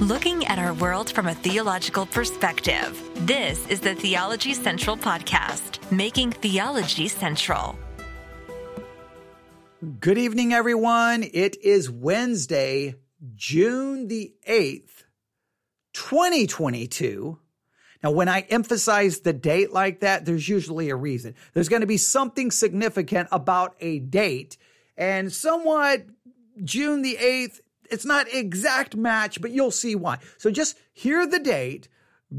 looking at our world from a theological perspective. This is the Theology Central Podcast, making theology central. Good evening, everyone. It is Wednesday, June the 8th, 2022. Now, when I emphasize the date like that, there's usually a reason. There's going to be something significant about a date and somewhat June the 8th it's not exact match, but you'll see why. So just hear the date.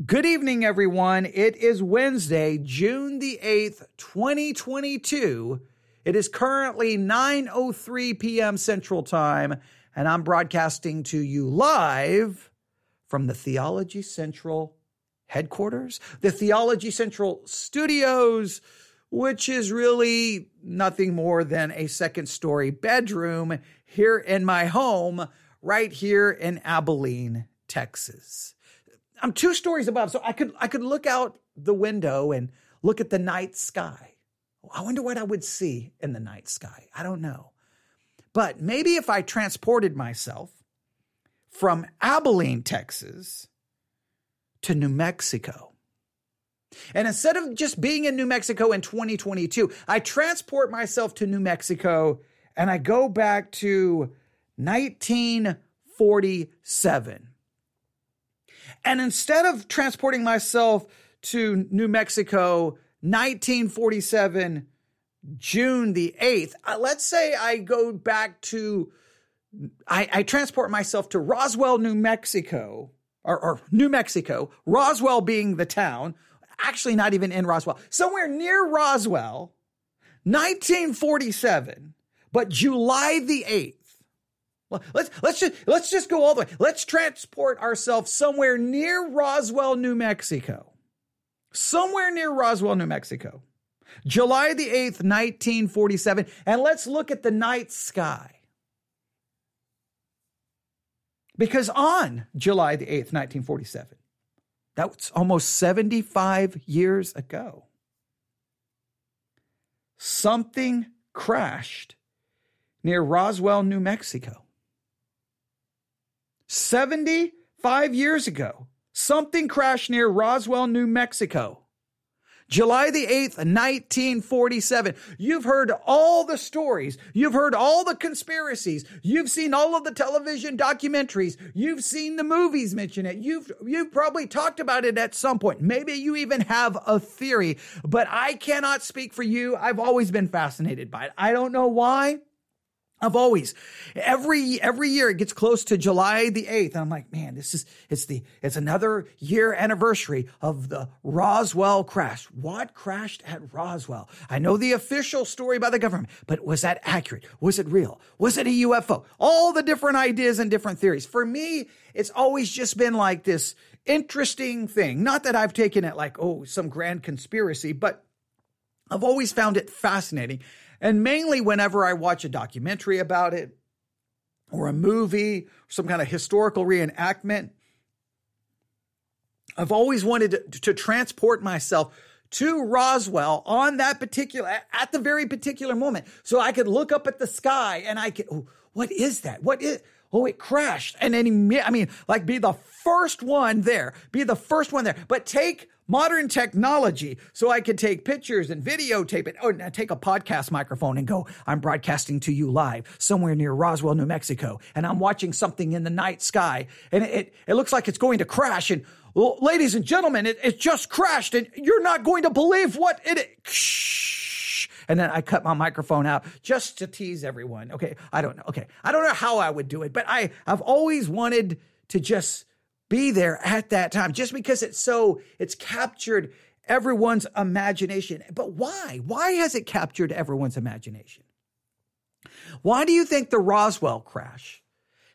Good evening, everyone. It is Wednesday, June the 8th, 2022. It is currently 9.03 p.m. Central Time, and I'm broadcasting to you live from the Theology Central headquarters, the Theology Central studios, which is really nothing more than a second story bedroom here in my home right here in Abilene, Texas. I'm two stories above, so I could I could look out the window and look at the night sky. I wonder what I would see in the night sky. I don't know. But maybe if I transported myself from Abilene, Texas to New Mexico, and instead of just being in New Mexico in 2022, I transport myself to New Mexico and I go back to 1947. And instead of transporting myself to New Mexico, 1947, June the 8th, uh, let's say I go back to, I, I transport myself to Roswell, New Mexico, or, or New Mexico, Roswell being the town, actually not even in Roswell, somewhere near Roswell, 1947, but July the 8th. Let's let's just let's just go all the way. Let's transport ourselves somewhere near Roswell, New Mexico. Somewhere near Roswell, New Mexico. July the 8th, 1947, and let's look at the night sky. Because on July the 8th, 1947, that was almost 75 years ago, something crashed near Roswell, New Mexico. 75 years ago, something crashed near Roswell, New Mexico. July the 8th, 1947. You've heard all the stories. You've heard all the conspiracies. You've seen all of the television documentaries. You've seen the movies mention it. You've, you've probably talked about it at some point. Maybe you even have a theory, but I cannot speak for you. I've always been fascinated by it. I don't know why. I've always every every year it gets close to July the 8th and I'm like, man, this is it's the it's another year anniversary of the Roswell crash. What crashed at Roswell? I know the official story by the government, but was that accurate? Was it real? Was it a UFO? All the different ideas and different theories. For me, it's always just been like this interesting thing. Not that I've taken it like, oh, some grand conspiracy, but I've always found it fascinating and mainly whenever I watch a documentary about it or a movie, some kind of historical reenactment, I've always wanted to, to transport myself to Roswell on that particular, at the very particular moment. So I could look up at the sky and I could, oh, what is that? What is, oh, it crashed. And then, I mean, like be the first one there, be the first one there, but take modern technology so I could take pictures and videotape it, oh, or take a podcast microphone and go, I'm broadcasting to you live somewhere near Roswell, New Mexico, and I'm watching something in the night sky, and it, it looks like it's going to crash. And well, ladies and gentlemen, it, it just crashed, and you're not going to believe what it. And then I cut my microphone out just to tease everyone. Okay, I don't know. Okay, I don't know how I would do it, but I I've always wanted to just be there at that time just because it's so, it's captured everyone's imagination. But why? Why has it captured everyone's imagination? Why do you think the Roswell crash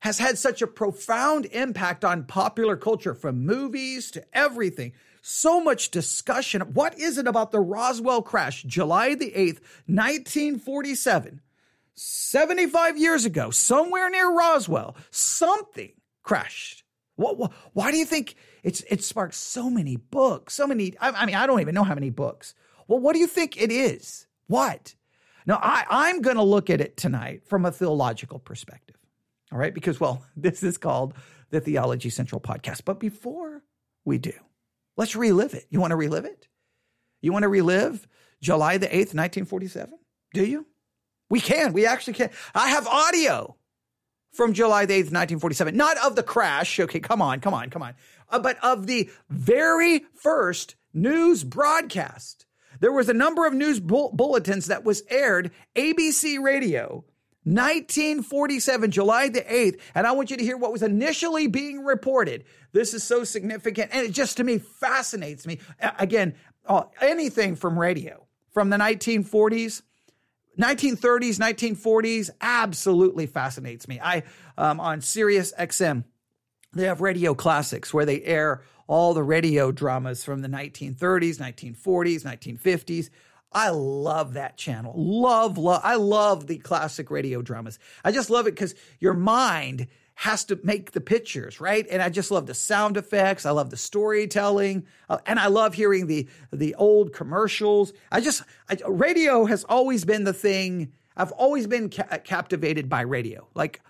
has had such a profound impact on popular culture from movies to everything? So much discussion. What is it about the Roswell crash, July the 8th, 1947? 75 years ago, somewhere near Roswell, something crashed what, what, why do you think it's it sparked so many books? So many. I, I, mean, I don't even know how many books. Well, what do you think it is? What? Now, I, I'm going to look at it tonight from a theological perspective. All right, because, well, this is called the Theology Central podcast. But before we do, let's relive it. You want to relive it? You want to relive July the 8th, 1947? Do you? We can. We actually can. I have audio from July the 8th, 1947. Not of the crash. Okay, come on, come on, come on. Uh, but of the very first news broadcast. There was a number of news bull- bulletins that was aired ABC radio 1947, July the 8th. And I want you to hear what was initially being reported. This is so significant. And it just to me fascinates me. Again, uh, anything from radio from the 1940s 1930s, 1940s absolutely fascinates me. I um, on Sirius XM, they have radio classics where they air all the radio dramas from the 1930s, 1940s, 1950s. I love that channel. Love, love. I love the classic radio dramas. I just love it because your mind has to make the pictures, right? And I just love the sound effects. I love the storytelling, uh, and I love hearing the the old commercials. I just I, radio has always been the thing. I've always been ca- captivated by radio. Like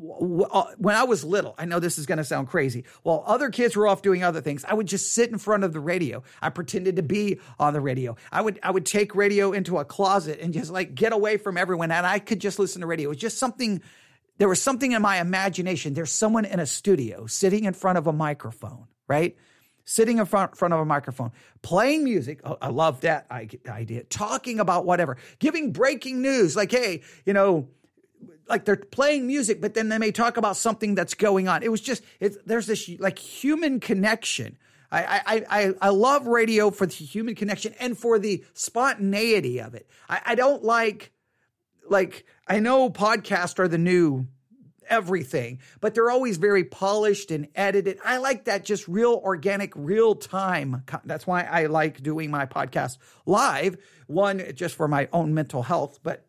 uh, when I was little, I know this is going to sound crazy. While other kids were off doing other things, I would just sit in front of the radio. I pretended to be on the radio. I would I would take radio into a closet and just like get away from everyone, and I could just listen to radio. It was just something. There was something in my imagination. There's someone in a studio sitting in front of a microphone, right? Sitting in front, front of a microphone, playing music. Oh, I love that idea. Talking about whatever, giving breaking news, like, hey, you know, like they're playing music, but then they may talk about something that's going on. It was just it, there's this like human connection. I, I I I love radio for the human connection and for the spontaneity of it. I, I don't like like I know podcasts are the new everything, but they're always very polished and edited. I like that just real organic, real time. That's why I like doing my podcast live. One, just for my own mental health, but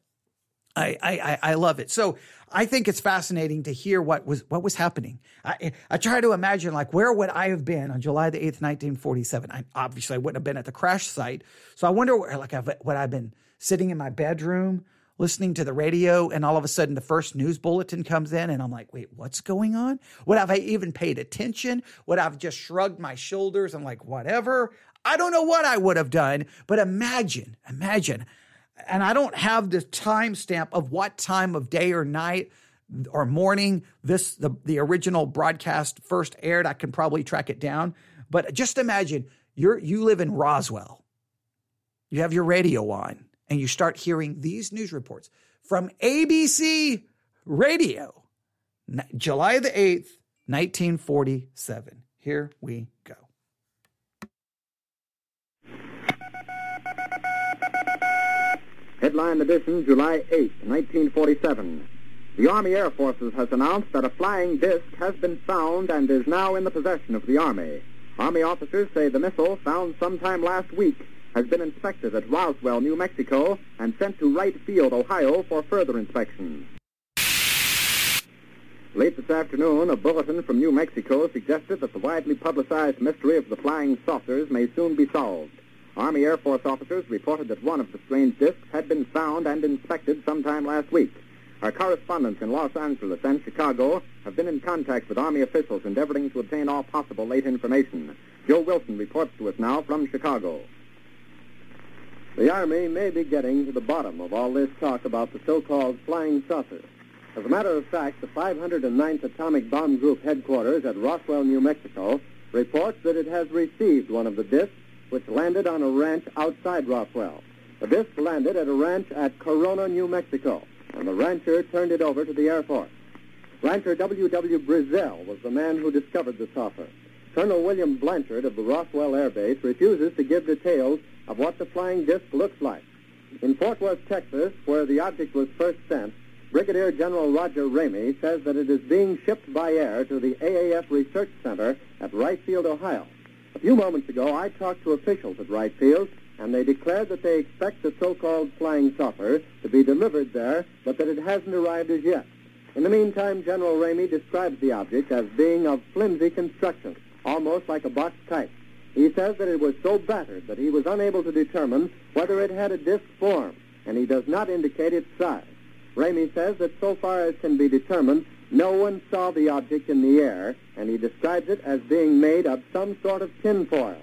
I, I, I love it. So I think it's fascinating to hear what was what was happening. I, I try to imagine like where would I have been on July the eighth, nineteen forty seven. I obviously I wouldn't have been at the crash site. So I wonder where like I've, would I've been sitting in my bedroom listening to the radio, and all of a sudden the first news bulletin comes in, and I'm like, wait, what's going on? Would have I even paid attention? Would I've just shrugged my shoulders and like whatever? I don't know what I would have done, but imagine, imagine and I don't have the timestamp of what time of day or night or morning this the, the original broadcast first aired. I can probably track it down. But just imagine you're you live in Roswell. You have your radio on and you start hearing these news reports from ABC Radio, July the 8th, 1947. Here we go. Headline edition, July 8, 1947. The Army Air Forces has announced that a flying disc has been found and is now in the possession of the Army. Army officers say the missile, found sometime last week, has been inspected at Roswell, New Mexico, and sent to Wright Field, Ohio, for further inspection. Late this afternoon, a bulletin from New Mexico suggested that the widely publicized mystery of the flying saucers may soon be solved. Army Air Force officers reported that one of the strange discs had been found and inspected sometime last week. Our correspondents in Los Angeles and Chicago have been in contact with Army officials endeavoring to obtain all possible late information. Joe Wilson reports to us now from Chicago. The Army may be getting to the bottom of all this talk about the so-called flying saucer. As a matter of fact, the 509th Atomic Bomb Group headquarters at Roswell, New Mexico, reports that it has received one of the discs which landed on a ranch outside Roswell. The disc landed at a ranch at Corona, New Mexico, and the rancher turned it over to the Air Force. Rancher W. W. Brazel was the man who discovered the saucer. Colonel William Blanchard of the Roswell Air Base refuses to give details of what the flying disc looks like. In Fort Worth, Texas, where the object was first sent, Brigadier General Roger Ramey says that it is being shipped by air to the AAF Research Center at Wright Field, Ohio. A few moments ago, I talked to officials at Wright Field, and they declared that they expect the so-called flying saucer to be delivered there, but that it hasn't arrived as yet. In the meantime, General Ramey describes the object as being of flimsy construction, almost like a box kite. He says that it was so battered that he was unable to determine whether it had a disc form, and he does not indicate its size. Ramey says that so far as can be determined, No one saw the object in the air, and he describes it as being made of some sort of tinfoil.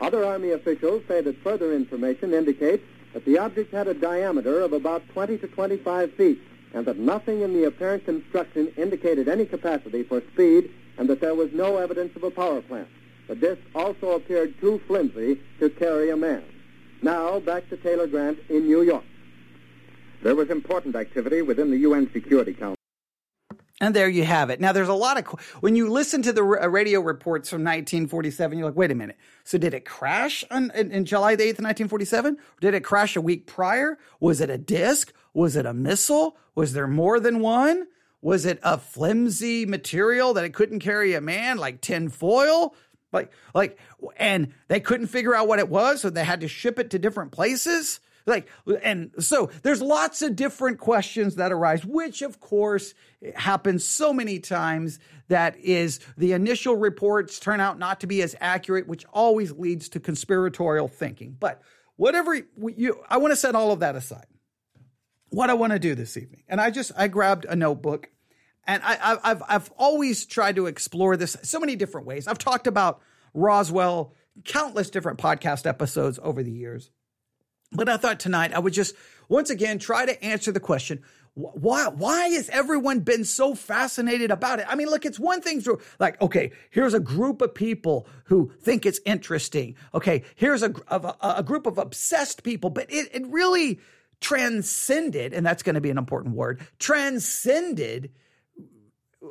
Other Army officials say that further information indicates that the object had a diameter of about 20 to 25 feet, and that nothing in the apparent construction indicated any capacity for speed, and that there was no evidence of a power plant. The disc also appeared too flimsy to carry a man. Now, back to Taylor Grant in New York. There was important activity within the UN Security Council. And there you have it. Now, there's a lot of, when you listen to the uh, radio reports from 1947, you're like, wait a minute. So did it crash on, in, in, July the 8th, 1947? Or did it crash a week prior? Was it a disc? Was it a missile? Was there more than one? Was it a flimsy material that it couldn't carry a man, like tin foil? Like, like, and they couldn't figure out what it was, so they had to ship it to different places. Like, and so there's lots of different questions that arise, which of course happens so many times that is the initial reports turn out not to be as accurate, which always leads to conspiratorial thinking. But whatever you, I want to set all of that aside. What I want to do this evening, and I just I grabbed a notebook, and I, I've I've always tried to explore this so many different ways. I've talked about Roswell countless different podcast episodes over the years. But I thought tonight I would just once again try to answer the question why why has everyone been so fascinated about it? I mean, look, it's one thing to like, okay, here's a group of people who think it's interesting. Okay, here's a a, a group of obsessed people, but it it really transcended, and that's going to be an important word, transcended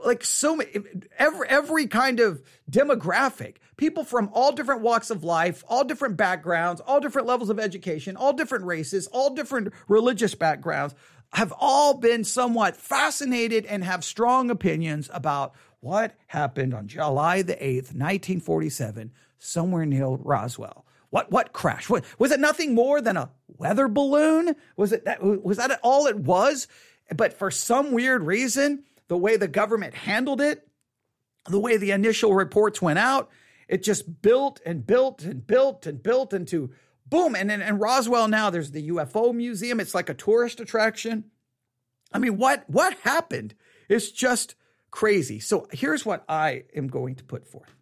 like so many every every kind of demographic people from all different walks of life all different backgrounds all different levels of education all different races all different religious backgrounds have all been somewhat fascinated and have strong opinions about what happened on July the 8th 1947 somewhere near Roswell. What what crash what, was it nothing more than a weather balloon? Was it that was that all it was? But for some weird reason the way the government handled it, the way the initial reports went out, it just built and built and built and built into boom. And in Roswell now, there's the UFO museum. It's like a tourist attraction. I mean, what what happened? It's just crazy. So here's what I am going to put forth.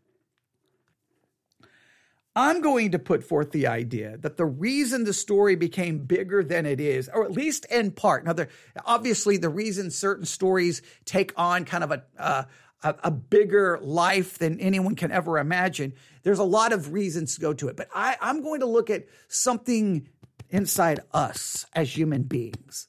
I'm going to put forth the idea that the reason the story became bigger than it is, or at least in part, now, there, obviously, the reason certain stories take on kind of a, uh, a, bigger life than anyone can ever imagine, there's a lot of reasons to go to it. But I, I'm going to look at something inside us as human beings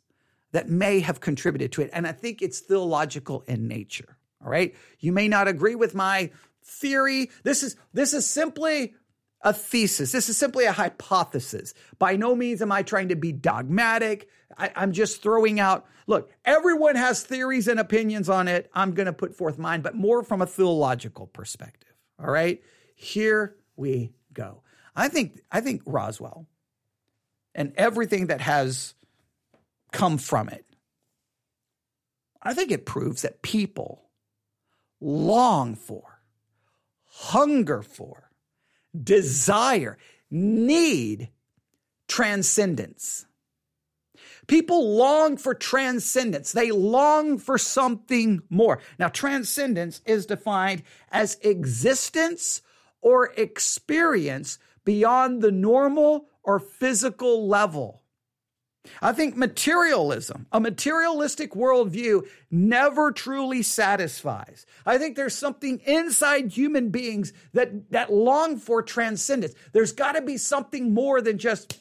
that may have contributed to it. And I think it's theological in nature. All right. You may not agree with my theory. This is this is simply a thesis. This is simply a hypothesis. By no means am I trying to be dogmatic. I, am just throwing out, look, everyone has theories and opinions on it. I'm going to put forth mine, but more from a theological perspective. All right. Here we go. I think, I think Roswell and everything that has come from it, I think it proves that people long for, hunger for, desire, need transcendence. People long for transcendence. They long for something more. Now, transcendence is defined as existence or experience beyond the normal or physical level. I think materialism, a materialistic worldview, never truly satisfies. I think there's something inside human beings that, that long for transcendence. There's got to be something more than just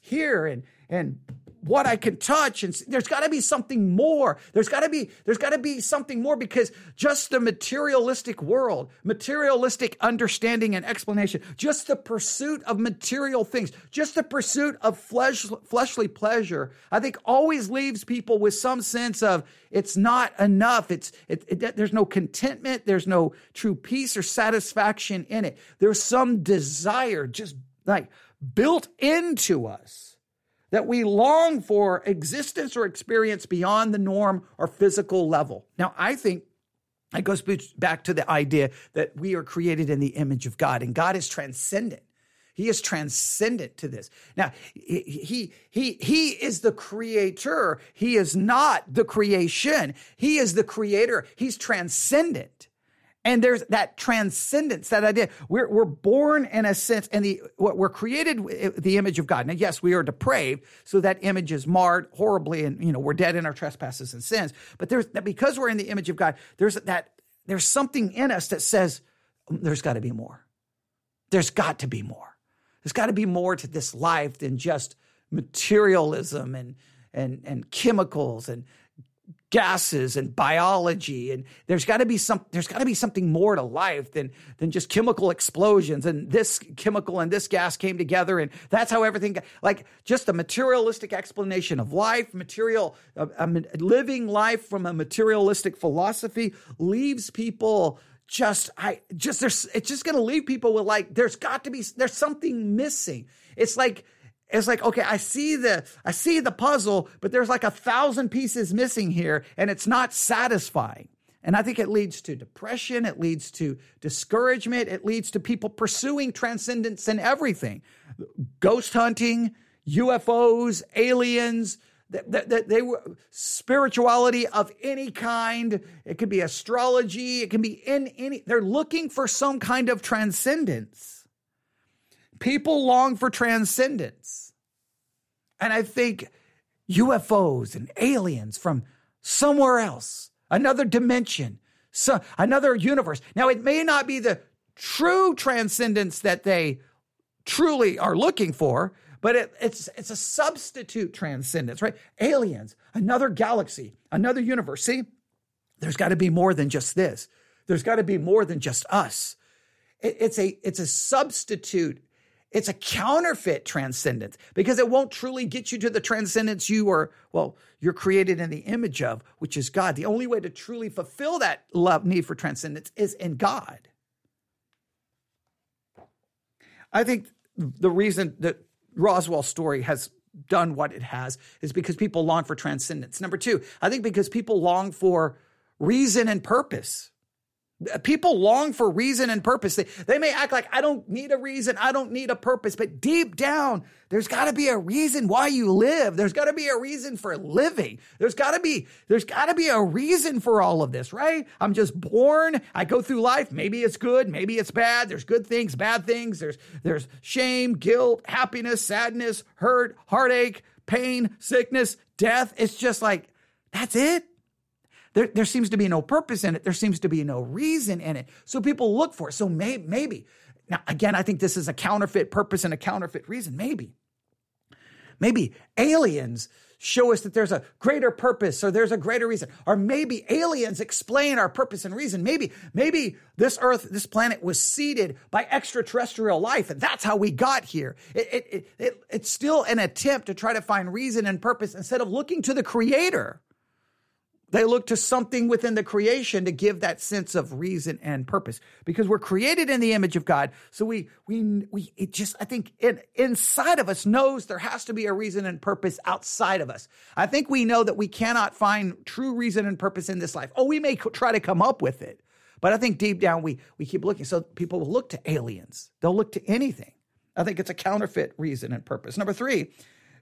here and, and what I can touch. And there's got to be something more. There's got to be, there's got to be something more because just the materialistic world, materialistic understanding and explanation, just the pursuit of material things, just the pursuit of flesh, fleshly pleasure, I think always leaves people with some sense of it's not enough. It's, it, it, there's no contentment. There's no true peace or satisfaction in it. There's some desire just like built into us that we long for existence or experience beyond the norm or physical level. Now, I think it goes back to the idea that we are created in the image of God and God is transcendent. He is transcendent to this. Now, he, he, he is the creator. He is not the creation. He is the creator. He's transcendent. And there's that transcendence, that idea. We're, we're born in a sense, and the what we're created the image of God. Now, yes, we are depraved, so that image is marred horribly, and you know we're dead in our trespasses and sins. But there's because we're in the image of God. There's that there's something in us that says mm, there's got to be more. There's got to be more. There's got to be more to this life than just materialism and and and chemicals and gases and biology and there's got to be some there's got to be something more to life than than just chemical explosions and this chemical and this gas came together and that's how everything like just a materialistic explanation of life material living life from a materialistic philosophy leaves people just I just there's it's just going to leave people with like there's got to be there's something missing. It's like it's like okay i see the i see the puzzle but there's like a thousand pieces missing here and it's not satisfying. And i think it leads to depression it leads to discouragement it leads to people pursuing transcendence in everything. Ghost hunting ufos aliens that, that, they were spirituality of any kind. It could be astrology it can be in any they're looking for some kind of transcendence. People long for transcendence. And I think UFOs and aliens from somewhere else, another dimension, so another universe. Now, it may not be the true transcendence that they truly are looking for, but it, it's it's a substitute transcendence, right? Aliens, another galaxy, another universe. See, there's got to be more than just this. There's got to be more than just us. It, it's a it's a substitute it's a counterfeit transcendence because it won't truly get you to the transcendence you are, well, you're created in the image of, which is God. The only way to truly fulfill that love need for transcendence is in God. I think the reason that Roswell's story has done what it has is because people long for transcendence. Number two, I think because people long for reason and purpose. People long for reason and purpose. They, they may act like, I don't need a reason, I don't need a purpose, but deep down, there's got to be a reason why you live. There's got to be a reason for living. There's got to be, there's got to be a reason for all of this, right? I'm just born. I go through life. Maybe it's good, maybe it's bad. There's good things, bad things. There's, there's shame, guilt, happiness, sadness, hurt, heartache, pain, sickness, death. It's just like, that's it. There, there seems to be no purpose in it. There seems to be no reason in it. So people look for it. So may, maybe, now again, I think this is a counterfeit purpose and a counterfeit reason. Maybe, maybe aliens show us that there's a greater purpose or there's a greater reason or maybe aliens explain our purpose and reason maybe maybe this earth this planet was seeded by extraterrestrial life and that's how we got here it, it, it, it's still an attempt to try to find reason and purpose instead of looking to the creator they look to something within the creation to give that sense of reason and purpose because we're created in the image of God. So we, we, we, it just, I think it, inside of us knows there has to be a reason and purpose outside of us. I think we know that we cannot find true reason and purpose in this life. Oh, we may try to come up with it, but I think deep down we, we keep looking. So people will look to aliens. They'll look to anything. I think it's a counterfeit reason and purpose. Number three,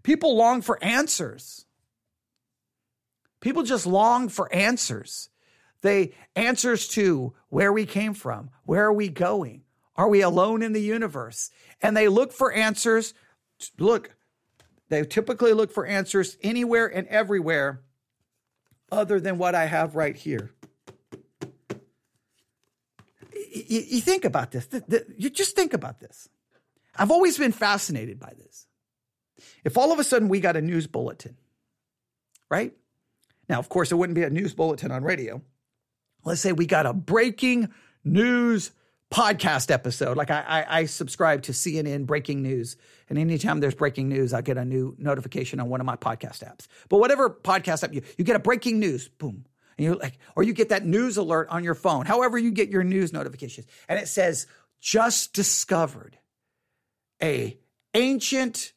people long for answers. People just long for answers. They answers to where we came from, where are we going? Are we alone in the universe? And they look for answers. Look, they typically look for answers anywhere and everywhere other than what I have right here. You, you think about this. You just think about this. I've always been fascinated by this. If all of a sudden we got a news bulletin, right? Now, of course, it wouldn't be a news bulletin on radio. Let's say we got a breaking news podcast episode. Like I, I, I, subscribe to CNN breaking news, and anytime there's breaking news, I get a new notification on one of my podcast apps. But whatever podcast app you, you get a breaking news, boom, and you're like, or you get that news alert on your phone. However, you get your news notifications, and it says just discovered a ancient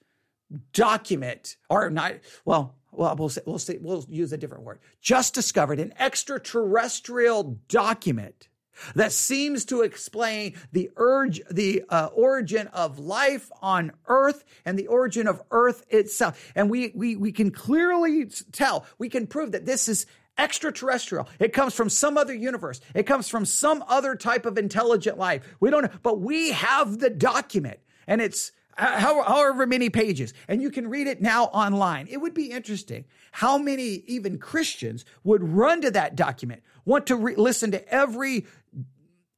document, or not. Well, well, we'll say, we'll say, we'll use a different word. Just discovered an extraterrestrial document that seems to explain the urge, the uh, origin of life on earth and the origin of earth itself. And we, we, we can clearly tell, we can prove that this is extraterrestrial. It comes from some other universe. It comes from some other type of intelligent life. We don't but we have the document and it's however many pages, and you can read it now online. It would be interesting how many even Christians would run to that document, want to re- listen to every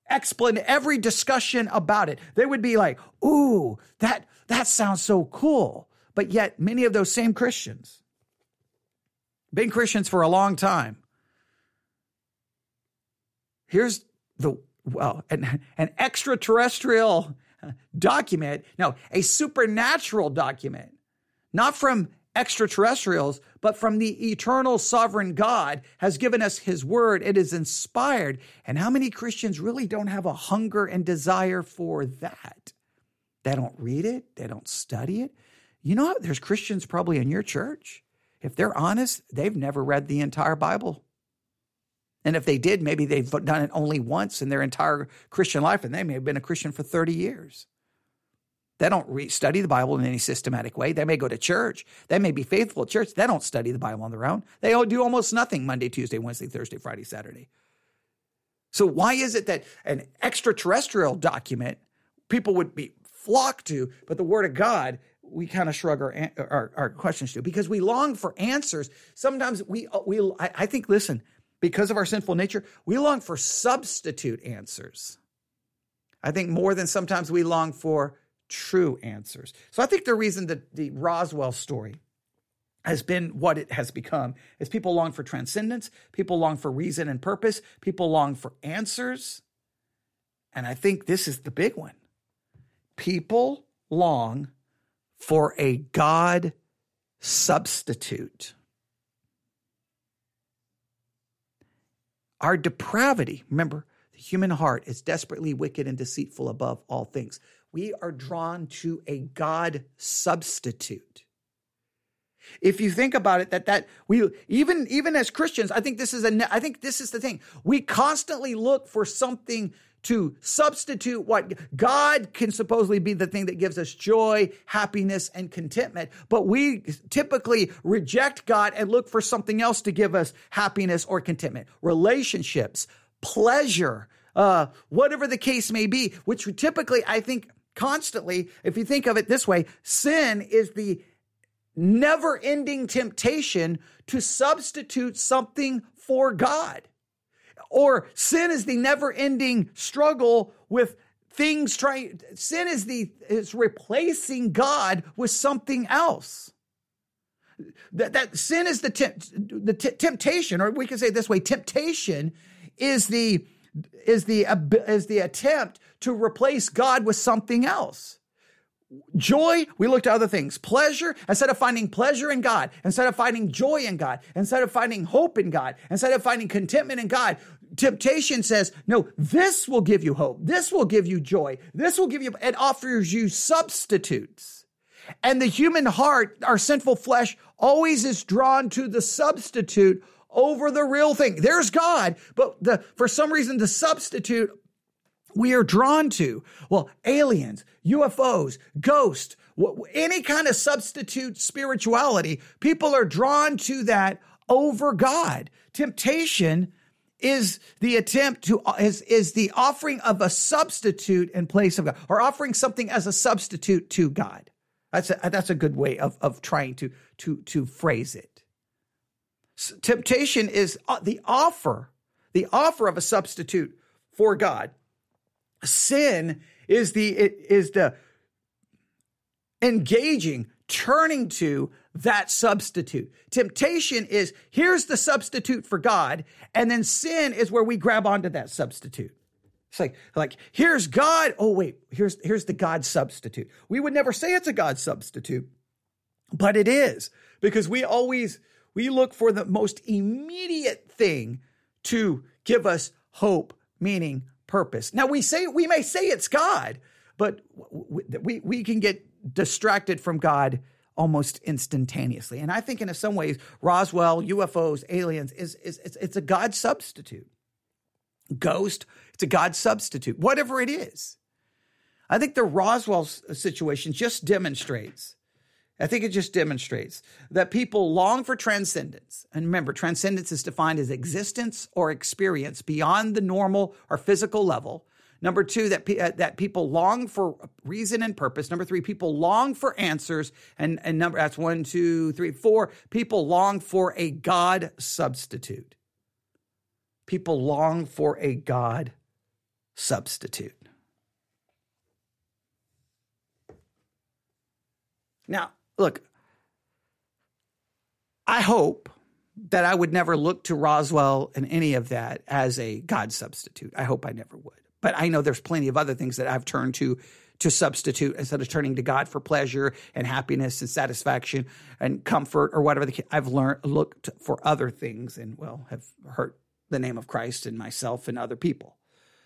explain every discussion about it. They would be like, "Ooh, that that sounds so cool." But yet, many of those same Christians, been Christians for a long time. Here's the well, an, an extraterrestrial document. No, a supernatural document, not from extraterrestrials, but from the eternal sovereign God has given us his word. It is inspired. And how many Christians really don't have a hunger and desire for that? They don't read it, they don't study it. You know, there's Christians probably in your church. If they're honest, they've never read the entire Bible. And if they did, maybe they've done it only once in their entire Christian life, and they may have been a Christian for 30 years. They don't re- study the Bible in any systematic way. They may go to church. They may be faithful at church. They don't study the Bible on their own. They do almost nothing Monday, Tuesday, Wednesday, Thursday, Friday, Saturday. So why is it that an extraterrestrial document people would be flocked to, but the Word of God we kind of shrug our, our, our questions to because we long for answers. Sometimes we we I, I think listen because of our sinful nature we long for substitute answers. I think more than sometimes we long for true answers. So I think the reason that the Roswell story has been what it has become is people long for transcendence, people long for reason and purpose, people long for answers. And I think this is the big one. People long for a God substitute. Our depravity, remember, the human heart is desperately wicked and deceitful above all things we are drawn to a God substitute. If you think about it, that that we even even as Christians, I think this is a I think this is the thing. We constantly look for something to substitute what God can supposedly be the thing that gives us joy, happiness, and contentment. But we typically reject God and look for something else to give us happiness or contentment. Relationships, pleasure, uh, whatever the case may be, which typically I think constantly, if you think of it this way, sin is the never ending temptation to substitute something for God. Or sin is the never ending struggle with things trying, sin is the, is replacing God with something else. That, that sin is the, temp, the t- temptation, or we can say this way, temptation is the, is the, is the attempt to replace God with something else. Joy, we looked at other things. Pleasure, instead of finding pleasure in God, instead of finding joy in God, instead of finding hope in God, instead of finding contentment in God, temptation says, no, this will give you hope. This will give you joy. This will give you, it offers you substitutes. And the human heart, our sinful flesh, always is drawn to the substitute over the real thing. There's God, but the, for some reason, the substitute we are drawn to. Well, aliens, UFOs, ghosts, any kind of substitute spirituality, people are drawn to that over God. Temptation is the attempt to is, is the offering of a substitute in place of God or offering something as a substitute to God. That's a, that's a good way of, of trying to, to, to phrase it. Temptation is uh, the offer, the offer of a substitute for God Sin is the is the engaging, turning to that substitute. Temptation is here's the substitute for God, and then sin is where we grab onto that substitute. It's like, like here's God. Oh, wait, here's here's the God substitute. We would never say it's a God substitute, but it is, because we always we look for the most immediate thing to give us hope, meaning, purpose. Now we say we may say it's God, but we we can get distracted from God almost instantaneously. And I think in some ways Roswell, UFOs, aliens is is it's, it's a God substitute. ghost. It's a God substitute, whatever it is. I think the Roswell situation just demonstrates. I think it just demonstrates that people long for transcendence. And remember, transcendence is defined as existence or experience beyond the normal or physical level. Number two, that, uh, that people long for reason and purpose. Number three, people long for answers. And, and number, that's one, two, three, four. People long for a God substitute. People long for a God substitute. Now, look, I hope that I would never look to Roswell and any of that as a God substitute. I hope I never would. But I know there's plenty of other things that I've turned to to substitute instead of turning to God for pleasure and happiness and satisfaction and comfort or whatever. The, I've learned looked for other things and well have hurt the name of Christ and myself and other people.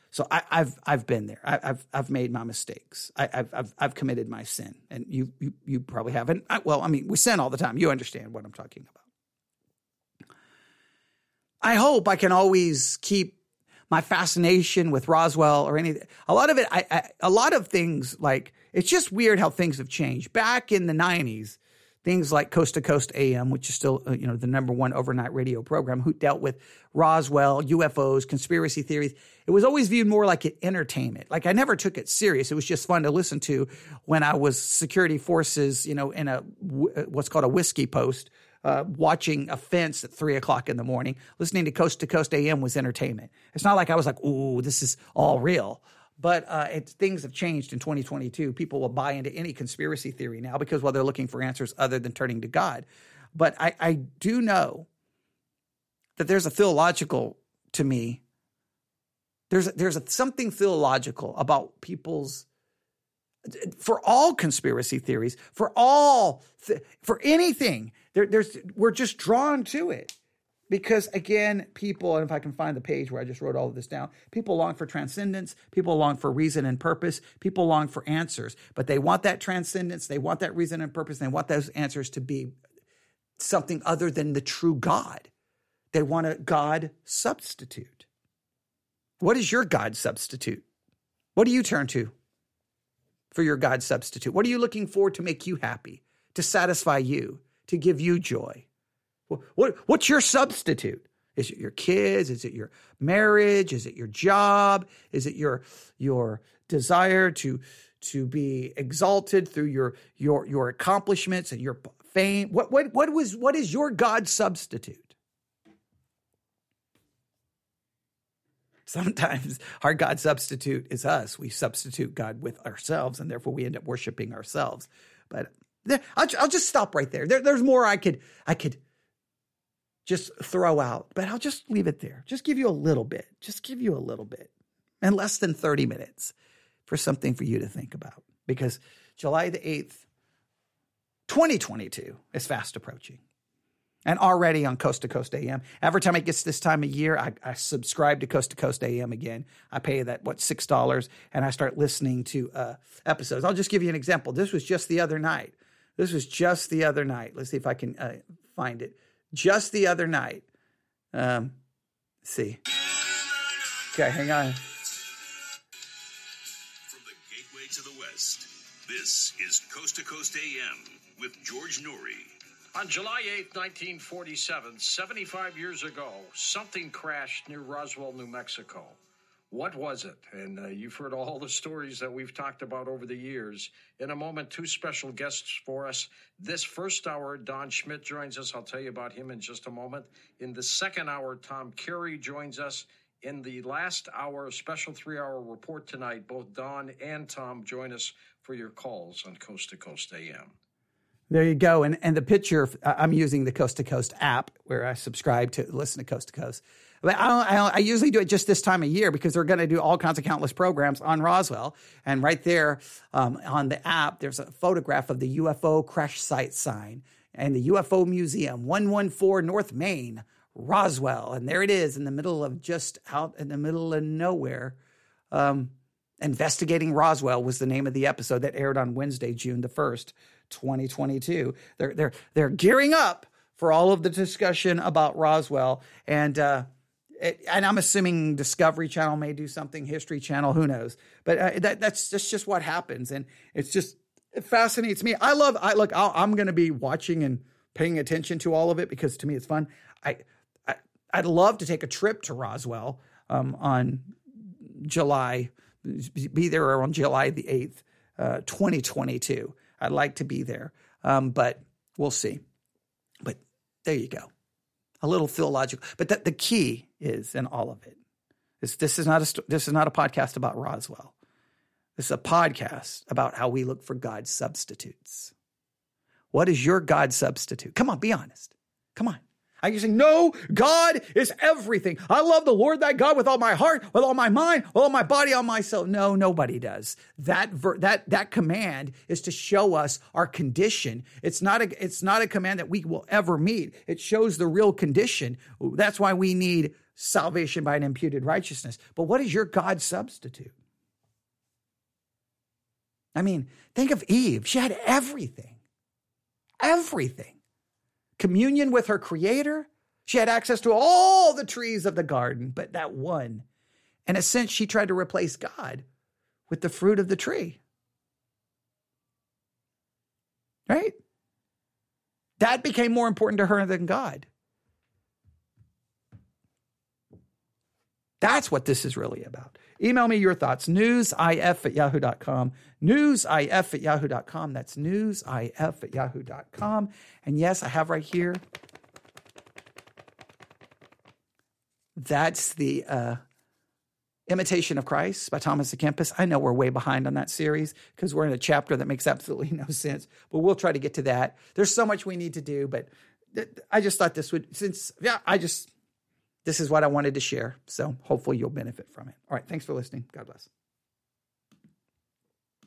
So I, have I've been there. I, have I've made my mistakes. I, have I've I've committed my sin, and you you, you probably haven't. I, well, I mean, we sin all the time. You understand what I'm talking about. I hope I can always keep my fascination with Roswell or anything. A lot of it, I, I a lot of things like it's just weird how things have changed. Back in the '90s, things like Coast to Coast AM, which is still uh, you know the number one overnight radio program, who dealt with Roswell, UFOs, conspiracy theories. It was always viewed more like an entertainment. Like I never took it serious. It was just fun to listen to when I was security forces, you know, in a uh, what's called a whiskey post. Uh, watching a fence at three o'clock in the morning, listening to Coast to Coast AM was entertainment. It's not like I was like, "Ooh, this is all real." But uh, things have changed in 2022. People will buy into any conspiracy theory now because, well, they're looking for answers other than turning to God. But I, I do know that there's a theological, to me, there's, there's a, something theological about people's, for all conspiracy theories, for all, for anything, there, there's, we're just drawn to it because again, people, and if I can find the page where I just wrote all of this down, people long for transcendence, people long for reason and purpose, people long for answers, but they want that transcendence, they want that reason and purpose, and they want those answers to be something other than the true God. They want a God substitute. What is your God substitute? What do you turn to for your God substitute? What are you looking for to make you happy, to satisfy you, to give you joy? What, what's your substitute? Is it your kids? Is it your marriage? Is it your job? Is it your your desire to to be exalted through your your your accomplishments and your fame? What what what was what is your God substitute? Sometimes our God substitute is us. We substitute God with ourselves, and therefore we end up worshiping ourselves. But I'll, I'll just stop right there. there. There's more I could I could just throw out, but I'll just leave it there. Just give you a little bit, just give you a little bit, and less than 30 minutes for something for you to think about because July the 8th, 2022 is fast approaching. And already on Coast to Coast AM, every time it gets this time of year, I, I subscribe to Coast to Coast AM again. I pay that, what, $6, and I start listening to uh, episodes. I'll just give you an example. This was just the other night. This was just the other night. Let's see if I can uh, find it just the other night. Um, see. Okay, hang on. From the gateway to the west, this is Coast to Coast AM with George Noory. On July 8, 1947, 75 years ago, something crashed near Roswell, New Mexico. What was it? And uh, you've heard all the stories that we've talked about over the years. In a moment, two special guests for us. This first hour, Don Schmitt joins us. I'll tell you about him in just a moment. In the second hour, Tom Carey joins us. In the last hour, special three hour report tonight, both Don and Tom join us for your calls on Coast to Coast AM. There you go. And, and the picture, I'm using the Coast to Coast app where I subscribe to listen to Coast to Coast. But I, don't, I, don't, I usually do it just this time of year because they're going to do all kinds of countless programs on Roswell. And right there um, on the app, there's a photograph of the UFO crash site sign and the UFO Museum, 114 North Main, Roswell. And there it is in the middle of just out in the middle of nowhere. Um, Investigating Roswell was the name of the episode that aired on Wednesday, June the 1st, 2022. They're, they're, they're gearing up for all of the discussion about Roswell. And, uh, it, and I'm assuming Discovery Channel may do something, History Channel, who knows? But uh, that, that's that's just what happens, and it's just it fascinates me. I love. I look. i am going to be watching and paying attention to all of it because to me it's fun. I, I I'd love to take a trip to Roswell um, on July, be there on July the eighth, uh, 2022. I'd like to be there, um, but we'll see. But there you go a little theological. But that the key is in all of it is this is not a this is not a podcast about Roswell. This is a podcast about how we look for God's substitutes. What is your God substitute? Come on, be honest. Come on. I can say, no, God is everything. I love the Lord thy God with all my heart, with all my mind, with all my body, all my soul. No, nobody does. That ver- that that command is to show us our condition. It's not a it's not a command that we will ever meet. It shows the real condition. That's why we need salvation by an imputed righteousness. But what is your God substitute? I mean, think of Eve. She had everything. Everything communion with her creator. She had access to all the trees of the garden, but that one. In a sense, she tried to replace God with the fruit of the tree. Right? That became more important to her than God. That's what this is really about. Email me your thoughts, newsif at yahoo.com, newsif at yahoo.com. That's newsif at yahoo.com. And yes, I have right here. That's the uh, Imitation of Christ by Thomas à Kempis. I know we're way behind on that series because we're in a chapter that makes absolutely no sense, but we'll try to get to that. There's so much we need to do, but I just thought this would, since, yeah, I just, this is what I wanted to share. So hopefully you'll benefit from it. All right. Thanks for listening. God bless.